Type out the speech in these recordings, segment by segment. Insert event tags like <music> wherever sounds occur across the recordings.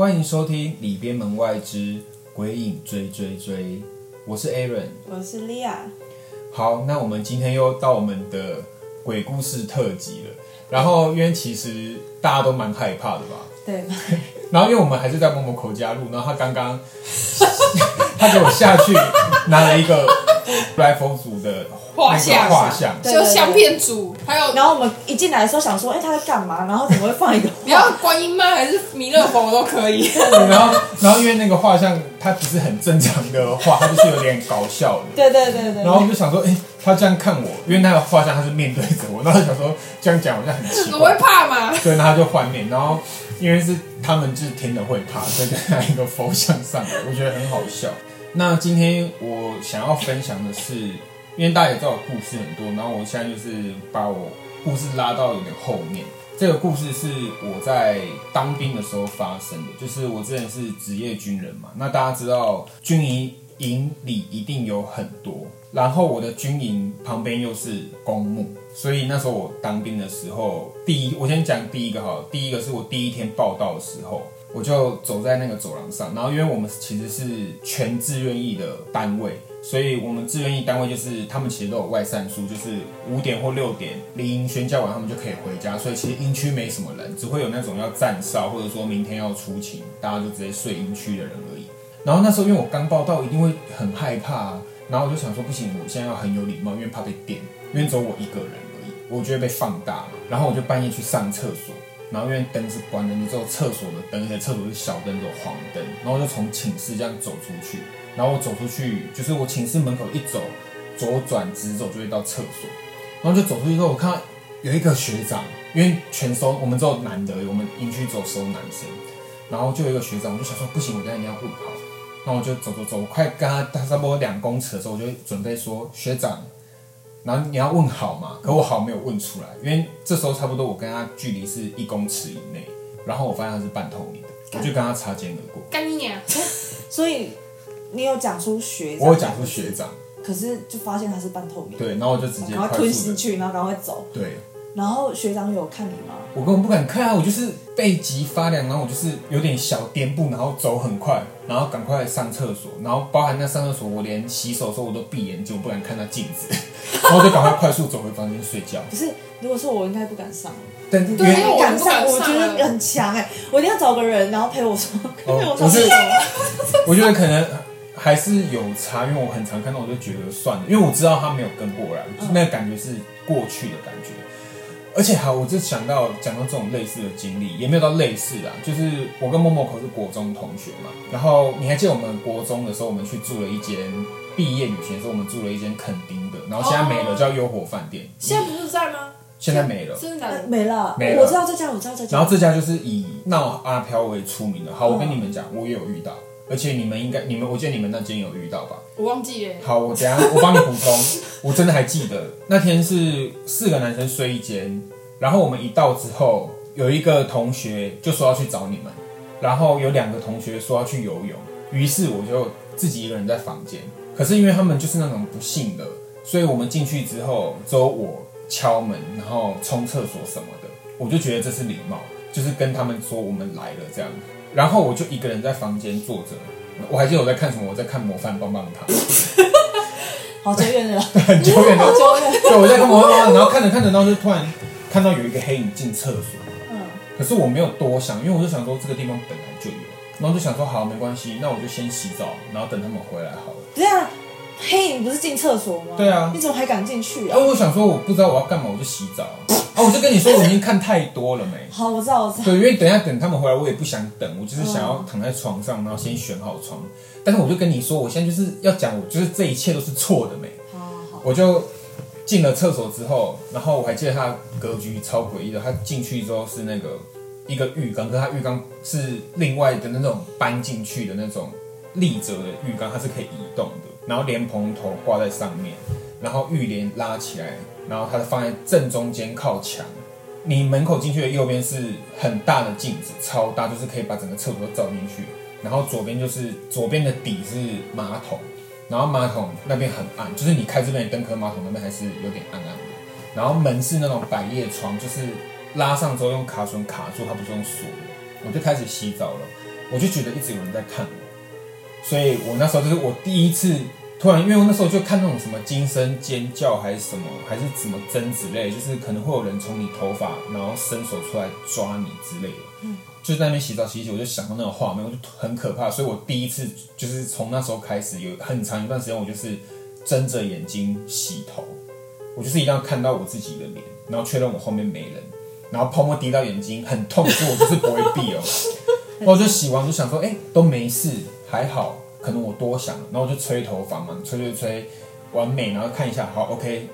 欢迎收听《里边门外之鬼影追追追》，我是 Aaron。我是莉亚，好，那我们今天又到我们的鬼故事特辑了。然后，因为其实大家都蛮害怕的吧。对，<laughs> 然后，因为我们还是在某某口加入，然后他刚刚 <laughs> 他给我下去拿了一个布莱佛祖的那画像个画像，对就相片组，还有然后我们一进来的时候想说，哎、他在干嘛？然后怎么会放一个 <laughs> 你要观音吗？还是弥勒佛都可以。<laughs> 然后，然后因为那个画像它不是很正常的画，它就是有点搞笑的。<laughs> 对对对对，然后我就想说，哎、他这样看我，因为那个画像他是面对着我，然后我想说这样讲好像很奇我会怪，怕吗？对，然后他就换面，然后因为是他们就是听了会怕，所以就拿一个佛像上来，我觉得很好笑。那今天我想要分享的是，因为大家也知道我故事很多，然后我现在就是把我故事拉到有点后面。这个故事是我在当兵的时候发生的，就是我之前是职业军人嘛，那大家知道军营营里一定有很多，然后我的军营旁边又是公墓，所以那时候我当兵的时候，第一我先讲第一个哈，第一个是我第一天报道的时候，我就走在那个走廊上，然后因为我们其实是全自愿役的单位，所以我们志愿役单位就是他们其实都有外散数，就是五点或六点离营宣教完，他们就可以回家，所以其实营区没什么人，只会有那种要站哨或者说明天要出勤，大家就直接睡营区的人而已。然后那时候因为我刚报道，一定会很害怕、然后我就想说不行，我现在要很有礼貌，因为怕被电，因为只有我一个人而已，我觉得被放大了。然后我就半夜去上厕所，然后因为灯是关的，你只有厕所的灯，而且厕所是小灯，只有黄灯，然后我就从寝室这样走出去，然后我走出去，就是我寝室门口一走，左转直走就会到厕所，然后就走出去之后，我看到有一个学长，因为全收我们只有男的，我们营区只有收男生，然后就有一个学长，我就想说不行，我等一下一定要问好，然后我就走走走，我快跟他差不多两公尺的时候，我就准备说学长。然后你要问好嘛，可我好没有问出来，因为这时候差不多我跟他距离是一公尺以内，然后我发现他是半透明的，我就跟他擦肩而过。干你娘！<laughs> 所以你有讲出学长，我有讲出学，长，可是就发现他是半透明，对，然后我就直接赶快快速进去，然后赶快走。对然后学长有看你吗？我根本不敢看啊，我就是背脊发凉，然后我就是有点小颠簸，然后走很快，然后赶快上厕所，然后包含那上厕所，我连洗手的时候我都闭眼睛，我不敢看那镜子，<laughs> 然后就赶快快速走回房间睡觉。不是，如果是我，应该不敢上。但因为对因为我敢上我觉得很强哎、我一定要找个人，然后陪我说，陪我哦我是。我觉得可能还是有差，因为我很常看到，我就觉得算了，因为我知道他没有跟过来，就是那个感觉是过去的感觉。而且好，我就想到讲到这种类似的经历，也没有到类似啦，就是我跟默默可是国中同学嘛，然后你还记得我们国中的时候，我们去住了一间毕业旅行的时候，我们住了一间垦丁的，然后现在没了，哦叫优火饭店，现在不是在吗？现在没了。真的？没了，没了我知道这家，我知道这家。然后这家就是以闹阿飘为出名的。好，我跟你们讲，我也有遇到，而且你们应该，你们我记得你们那间有遇到吧？我忘记了。好，我等下我帮你补充。我真的还记得那天是四个男生睡一间，然后我们一到之后，有一个同学就说要去找你们，然后有两个同学说要去游泳，于是我就自己一个人在房间。可是因为他们就是那种不幸的，所以我们进去之后，只有我敲门，然后冲厕所什么的，我就觉得这是礼貌，就是跟他们说我们来了这样。然后我就一个人在房间坐着，我还记得我在看什么，我在看模范棒棒糖。<laughs> 好久远了，<laughs> 很久远的好久远。对，我在看模范棒棒糖，然后看着看着，然后就突然看到有一个黑影进厕所，嗯，可是我没有多想，因为我就想说这个地方本来就有，然后就想说好没关系，那我就先洗澡，然后等他们回来好了。对啊黑影不是进厕所吗？对啊你怎么还敢进去然啊？后我想说我不知道我要干嘛，我就洗澡我就跟你说我已经看太多了没。好，我知道，我知道。对，因为等一下等他们回来，我也不想等，我就是想要躺在床上，然后先选好床。但是我就跟你说，我现在就是要讲，我就是这一切都是错的没。好好好，我就进了厕所之后，然后我还记得它格局超诡异的，它进去之后是那个一个浴缸，可是它浴缸是另外的那种搬进去的那种立着的浴缸，它是可以移动的，然后莲蓬头挂在上面，然后浴帘拉起来，然后它放在正中间靠墙。你门口进去的右边是很大的镜子，超大，就是可以把整个厕所都照进去。然后左边就是左边的底是马桶，然后马桶那边很暗，就是你开这边的灯，可马桶那边还是有点暗暗的。然后门是那种百叶窗，就是拉上之后用卡榫卡住，它不是用锁的。我就开始洗澡了，我就觉得一直有人在看我，所以我那时候就是我第一次突然，因为我那时候就看那种什么惊声尖叫还是什么，还是什么针之类，就是可能会有人从你头发然后伸手出来抓你之类的。嗯，就在那边洗澡洗洗，我就想到那个画面，我就很可怕，所以我第一次就是从那时候开始，有很长一段时间我就是睁着眼睛洗头，我就是一定要看到我自己的脸，然后确认我后面没人，然后泡沫滴到眼睛很痛，所以我就是不会闭哦。然后我就洗完就想说，哎、都没事，还好，可能我多想。然后我就吹头发嘛，吹吹吹，完美，然后看一下，好，OK，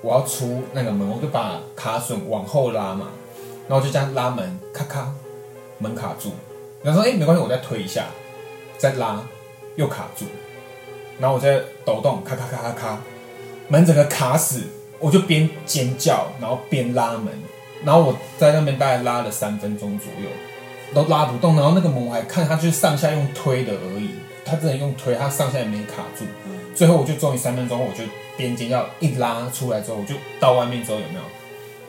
我要出那个门，我就把卡榫往后拉嘛，然后就这样拉门，咔咔，门卡住。然后说，哎、没关系，我再推一下，再拉，又卡住。然后我再抖动，咔咔咔咔咔，门整个卡死，我就边尖叫，然后边拉门，然后我在那边大概拉了三分钟左右，都拉不动。然后那个门我还看它就是上下用推的而已，它真的用推，他上下也没卡住。最后我就终于三分钟，我就边尖叫一拉出来之后，我就到外面之后有没有？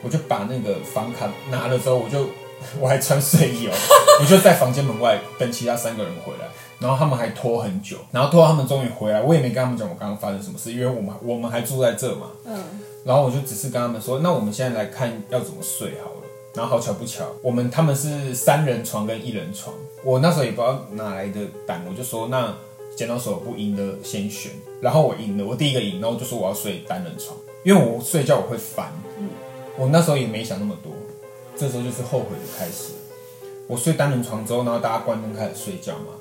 我就把那个房卡拿了之后，我就 <laughs> 我还穿睡衣哦，<laughs> 我就在房间门外等其他三个人回来，然后他们还拖很久，然后拖到他们终于回来，我也没跟他们讲我刚刚发生什么事，因为我们我们还住在这嘛，嗯，然后我就只是跟他们说，那我们现在来看要怎么睡好了。然后好巧不巧，我们他们是三人床跟一人床，我那时候也不知道哪来的胆，我就说那剪刀手不赢的先选，然后我赢了，我第一个赢，然后就说我要睡单人床，因为我睡觉我会烦，我那时候也没想那么多，这时候就是后悔的开始。我睡单人床之后，然后大家关灯开始睡觉嘛，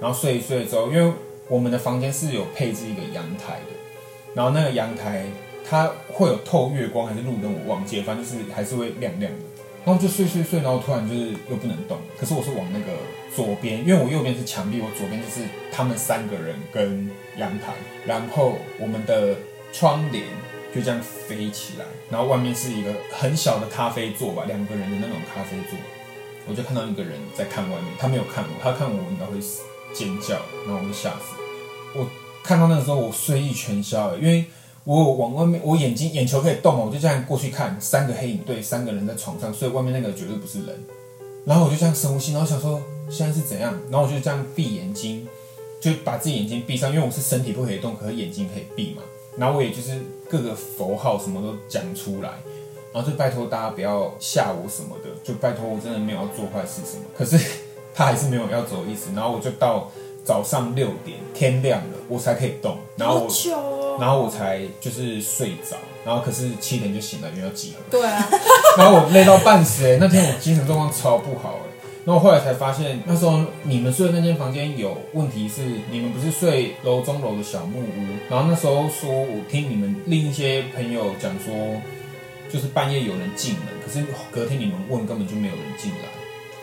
然后睡一睡之后，因为我们的房间是有配置一个阳台的，然后那个阳台它会有透月光还是路灯，我忘记了，反正就是还是会亮亮的。然后就睡睡睡，然后突然就是又不能动，可是我是往那个左边，因为我右边是墙壁，我左边就是他们三个人跟阳台，然后我们的窗帘就这样飞起来，然后外面是一个很小的咖啡座吧，两个人的那种咖啡座，我就看到一个人在看外面，他没有看我，他看我应该会尖叫，然后我就吓死。我看到那个时候我睡意全消了，因为我往外面，我眼睛眼球可以动嘛，我就这样过去看，三个黑影对，三个人在床上，所以外面那个绝对不是人。然后我就这样深呼吸，然后想说现在是怎样，然后我就这样闭眼睛，就把自己眼睛闭上，因为我是身体不可以动，可是眼睛可以闭嘛。然后我也就是各个佛号什么都讲出来，然后就拜托大家不要吓我什么的，就拜托我真的没有要做坏事什么。可是他还是没有要走的意思，然后我就到早上六点天亮了，我才可以动，然后我。然后我才就是睡着，然后可是七点就醒了，因为要集合。对啊，<laughs> 然后我累到半死哎、那天我精神状况超不好哎、然后后来才发现，那时候你们睡的那间房间有问题是，你们不是睡楼中楼的小木屋，然后那时候说我听你们另一些朋友讲说，就是半夜有人进门，可是隔天你们问根本就没有人进来。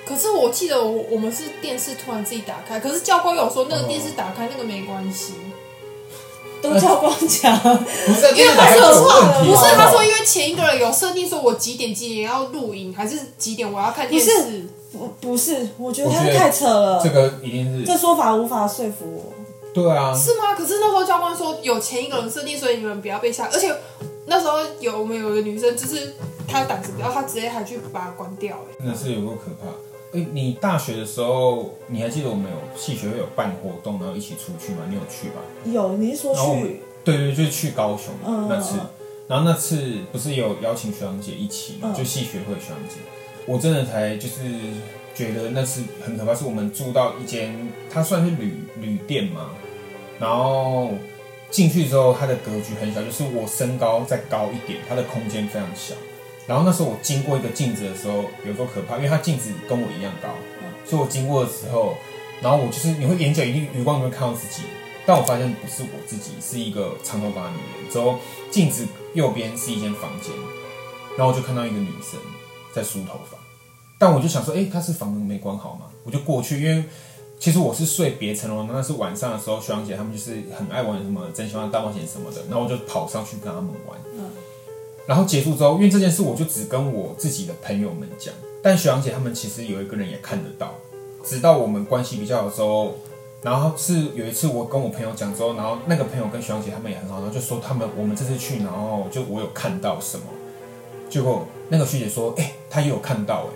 可是我记得我我们是电视突然自己打开，可是教官有说那个电视打开那个没关系，都教光讲，不是，因为他是说有问题，不是他说因为前一个人有设定说我几点几点要录影，还是几点我要看电不视。不不是，我觉得他我觉得太扯了，这个一定是这说法无法说服我。对啊，是吗？可是那时候教官说有前一个人设定，所以你们不要被吓。而且那时候有我们有个女生，就是她胆子比较，她直接还去把它关掉、欸。真的是有多可怕。哎、你大学的时候，你还记得我们有戏学会有办活动，然后一起出去吗？你有去吧？有，你是说去？对对，就是去高雄嗯那次。然后那次不是有邀请学长姐一起嘛，嗯就系学会学长姐。我真的才就是觉得那次很可怕，是我们住到一间，它算是旅旅店嘛，然后进去之后，它的格局很小，就是我身高再高一点，它的空间非常小。然后那时候我经过一个镜子的时候，有多可怕，因为它镜子跟我一样高，所以我经过的时候，然后我就是你会眼角一定余光你会看到自己，但我发现不是我自己，是一个长头发的女人。之后镜子右边是一间房间，然后我就看到一个女生在梳头发，但我就想说，哎、她是房门没关好吗？我就过去，因为其实我是睡别层楼，那是晚上的时候，学长姐他们就是很爱玩什么真心话大冒险什么的，然后我就跑上去跟他们玩。然后结束之后，因为这件事我就只跟我自己的朋友们讲，但学长姐他们其实有一个人也看得到。直到我们关系比较好之后，然后是有一次我跟我朋友讲之后，然后那个朋友跟学长姐他们也很好，然后就说他们我们这次去，然后就我有看到什么，结果那个学姐说，哎、她也有看到哎、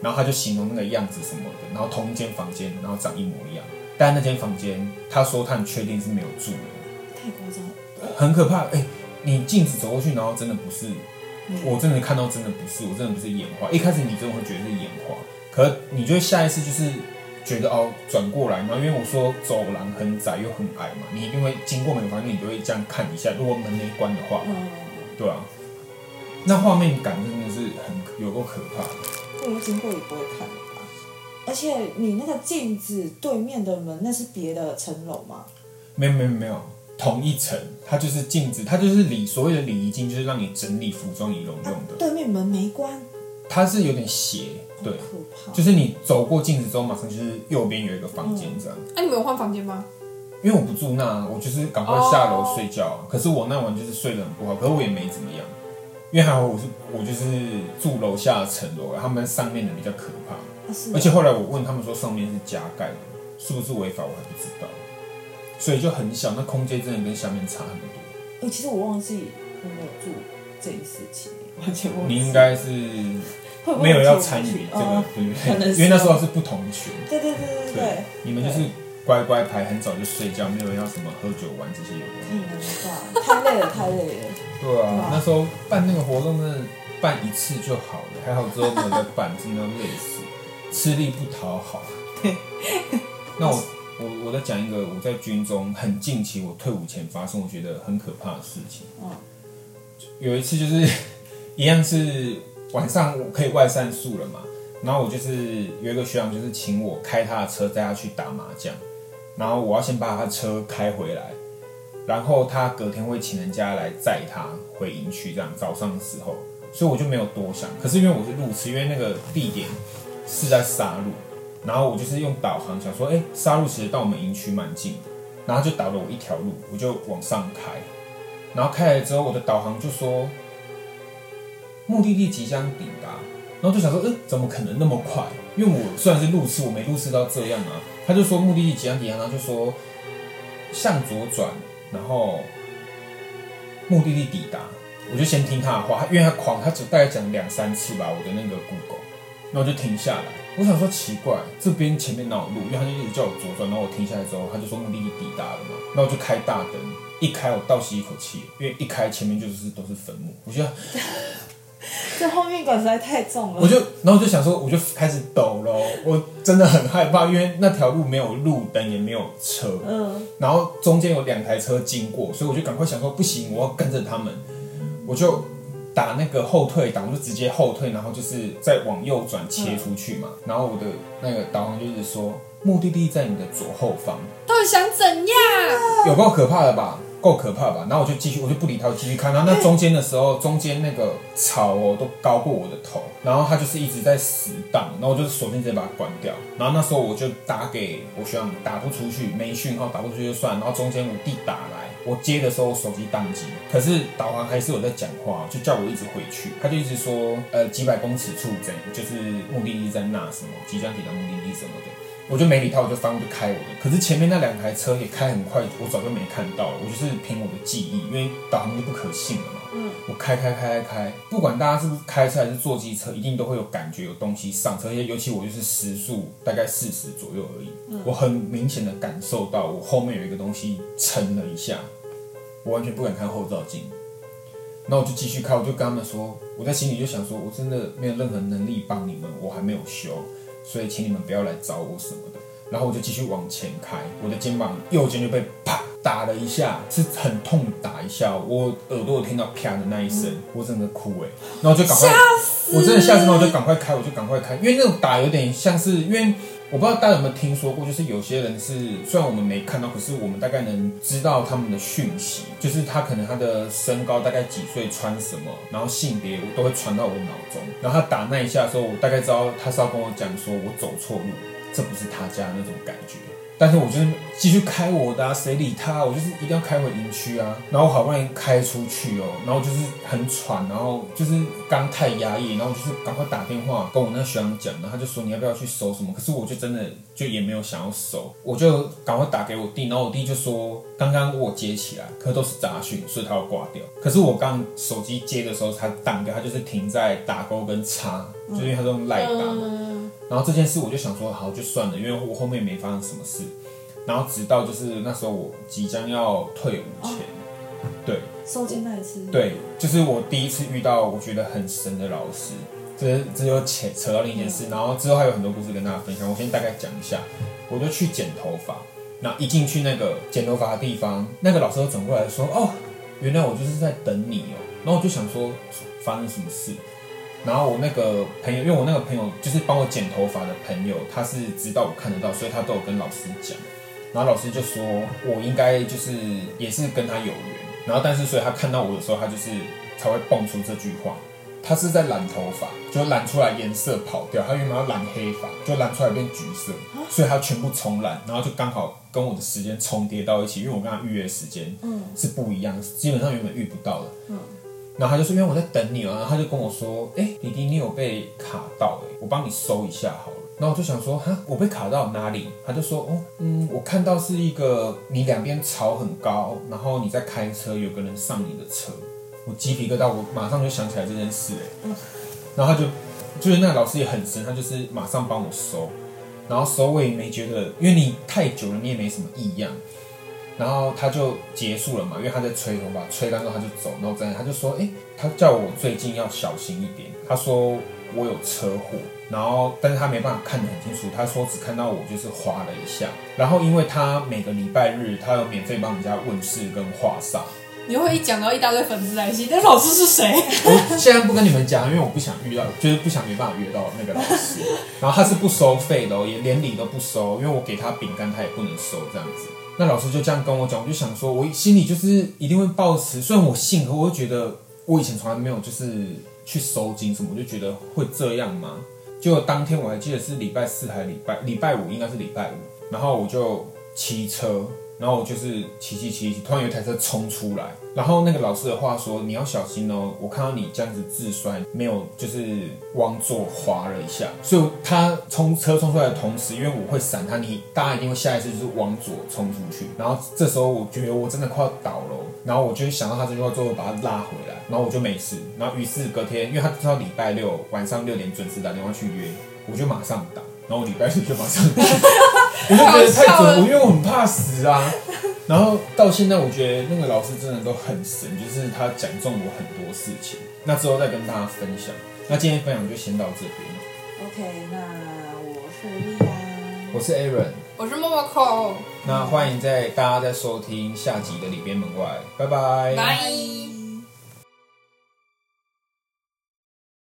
然后她就形容那个样子什么的，然后同一间房间，然后长一模一样，但那间房间她说她很确定是没有住人，太夸张了。很可怕。哎、你镜子走过去，然后真的不是，嗯我真的看到真的不是，我真的不是眼花。一开始你真的会觉得是眼花，可是你就会下意识就是觉得哦转过来，嘛因为我说走廊很窄又很矮嘛，你一定会经过每个房间，你就会这样看一下，如果门没关的话，嗯，对啊，那画面感真的是很有够可怕的。我有经过也不会看？而且你那个镜子对面的门，那是别的层楼吗？没有没有没有，同一层，它就是镜子，它就是礼所谓的礼仪镜，就是让你整理服装仪容用的。对面门没关，它是有点斜，对，可怕。就是你走过镜子之后，马上就是右边有一个房间这样。那、你们有换房间吗？因为我不住那，我就是赶快下楼睡觉啊。可是我那晚就是睡得很不好，可是我也没怎么样，因为还好我是我就是住楼下的层楼，他们上面的比较可怕。而且后来我问他们说上面是加盖的，是不是违法我还不知道，所以就很小，那空间真的跟下面差很多。哎、其实我忘记我没有做这件事情，完全忘记。你应该是没有要参与这个嗯，对不对？因为那时候是不同群，对对对对对，你们就是乖乖牌，很早就睡觉，没有要什么喝酒玩这些有的。嗯，哇，太累了，太累了。对啊哇，那时候办那个活动真的办一次就好了，还好之后没有再办，真的要累死，吃力不讨好。<laughs> 那我我我在讲一个我在军中很近期我退伍前发生我觉得很可怕的事情。嗯有一次就是 <laughs> 一样是晚上我可以外散宿了嘛，然后我就是有一个学长就是请我开他的车带他去打麻将，然后我要先把他的车开回来，然后他隔天会请人家来载他回营区，这样早上的时候，所以我就没有多想。可是因为我是路痴，因为那个地点是在沙路，然后我就是用导航想说，哎、沙路其实到我们营区蛮近的，然后就导了我一条路，我就往上开，然后开来之后，我的导航就说目的地即将抵达，然后就想说，嗯、怎么可能那么快？因为我虽然是路痴，我没路痴到这样啊。他就说目的地即将抵达，然后就说向左转，然后目的地抵达。我就先听他的话，因为他狂，他只大概讲两三次吧，我的那个 Google，那我就停下来。我想说奇怪，这边前面哪有路？因为他就一直叫我左转，然后我停下来之后，他就说目的地抵达了嘛，那我就开大灯，一开我倒吸一口气，因为一开前面就是都是坟墓，我觉得 <laughs> 这后面管实在太重了。我就，然后我就想说，我就开始抖了哦，我真的很害怕，因为那条路没有路灯，也没有车，嗯，然后中间有两台车经过，所以我就赶快想说，不行，我要跟着他们，我就打那个后退档，我就直接后退，然后就是再往右转切出去嘛，然后我的那个导航就是说，目的地在你的左后方，到底想怎样？有够可怕的吧？够可怕吧？然后我就继续，我就不理他，我继续看。然后那中间的时候，中间那个草哦都高过我的头，然后他就是一直在死挡，然后我就索性直接把它关掉。然后那时候我就打给我学长，打不出去，没讯号，打不出去就算。然后中间我弟打来，我接的时候我手机宕机，可是导航还是有在讲话，就叫我一直回去。他就一直说，呃，几百公尺处怎，就是目的地在那什么，即将抵达目的地什么的。我就没理他，我就翻，我就开我的。可是前面那两台车也开很快，我早就没看到了。我就是凭我的记忆，因为导航就不可信了嘛。嗯，我开开开开开，不管大家是不是开车还是坐机车，一定都会有感觉有东西上车。尤其我就是时速大概四十左右而已，我很明显的感受到我后面有一个东西沉了一下，我完全不敢看后照镜。然后我就继续开，我就跟他们说，我在心里就想说，我真的没有任何能力帮你们，我还没有修，所以请你们不要来找我什么的。然后我就继续往前开，我的肩膀右肩就被啪打了一下，是很痛打一下，我耳朵有听到啪的那一声，我真的哭哎，然后就赶快，我真的吓死，然后我就赶快开，我就赶快开，因为那种打有点像是，因为我不知道大家有没有听说过，就是有些人是虽然我们没看到，可是我们大概能知道他们的讯息，就是他可能他的身高大概几岁，穿什么，然后性别我都会传到我脑中。然后他打那一下的时候，我大概知道他是要跟我讲说我走错路，这不是他家那种感觉。但是我就是继续开我的、啊，谁理他？我就是一定要开回营区啊。然后我好不容易开出去哦，然后就是很喘，然后就是刚太压抑，然后就是赶快打电话跟我那学长讲，然后他就说你要不要去收什么？可是我就真的就也没有想要收，我就赶快打给我弟，然后我弟就说刚刚我接起来，可都是杂讯，所以他要挂掉。可是我刚手机接的时候，他挡掉，他就是停在打勾跟叉，就因为他都用赖打嘛。然后这件事我就想说，好就算了，因为我后面没发生什么事。然后直到就是那时候我即将要退伍前，对收金那一次，对，就是我第一次遇到我觉得很神的老师。这这就扯扯到另一件事，然后之后还有很多故事跟大家分享。我先大概讲一下，我就去剪头发，那一进去那个剪头发的地方，那个老师就转过来说：“哦，原来我就是在等你哦。”然后我就想说发生什么事。然后我那个朋友，因为我那个朋友就是帮我剪头发的朋友，他是知道我看得到，所以他都有跟老师讲。然后老师就说我应该就是也是跟他有缘。然后但是所以他看到我的时候，他就是才会蹦出这句话。他是在染头发，就染出来颜色跑掉。他原本要染黑发，就染出来变橘色，所以他全部重染，然后就刚好跟我的时间重叠到一起，因为我跟他预约时间是不一样，基本上原本遇不到的。嗯，然后他就说：“因为我在等你啊。”然后他就跟我说：“哎，弟弟，你有被卡到哎，我帮你收一下好了。”然后我就想说：“哈，我被卡到哪里？”他就说：“哦，嗯，我看到是一个你两边朝很高，然后你在开车，有个人上你的车。”我鸡皮疙瘩，我马上就想起来这件事哎，然后他就就是那个老师也很神，他就是马上帮我收，然后收我也没觉得，因为你太久了，你也没什么异样，然后他就结束了嘛，因为他在吹头发，吹干之后他就走，然后在他就说，哎，他叫我最近要小心一点，他说我有车祸，然后但是他没办法看得很清楚，他说只看到我就是划了一下，然后因为他每个礼拜日他有免费帮人家问事跟画煞。你会一讲到一大堆粉丝来信，那老师是谁？我现在不跟你们讲，因为我不想遇到，就是不想没办法约到那个老师。<laughs> 然后他是不收费的，也连礼都不收，因为我给他饼干，他也不能收这样子。那老师就这样跟我讲，我就想说，我心里就是一定会抱持，虽然我信，可我会觉得我以前从来没有就是去收金什么，我就觉得会这样吗？就当天我还记得是礼拜四还是礼拜礼拜五，应该是礼拜五，然后我就骑车。然后我就是骑骑骑骑，突然有一台车冲出来，然后那个老师的话说你要小心哦，我看到你这样子自摔，没有就是往左滑了一下，所以他冲车冲出来的同时，因为我会闪他，你大家一定会下意识就是往左冲出去，然后这时候我觉得我真的快要倒了，然后我就想到他这句话之后把他拉回来，然后我就没事，然后于是隔天，因为他知道礼拜六晚上六点准时打电话去约，我就马上打。然后礼拜六就马上去，我就觉得太准我，因为我很怕死啊。然后到现在，我觉得那个老师真的都很神，就是他讲中我很多事情。那之后再跟大家分享。那今天分享就先到这边。OK，那我是莉安，我是 Aaron，我是默默口。那欢迎在大家在收听下集的里边门外，拜拜。拜。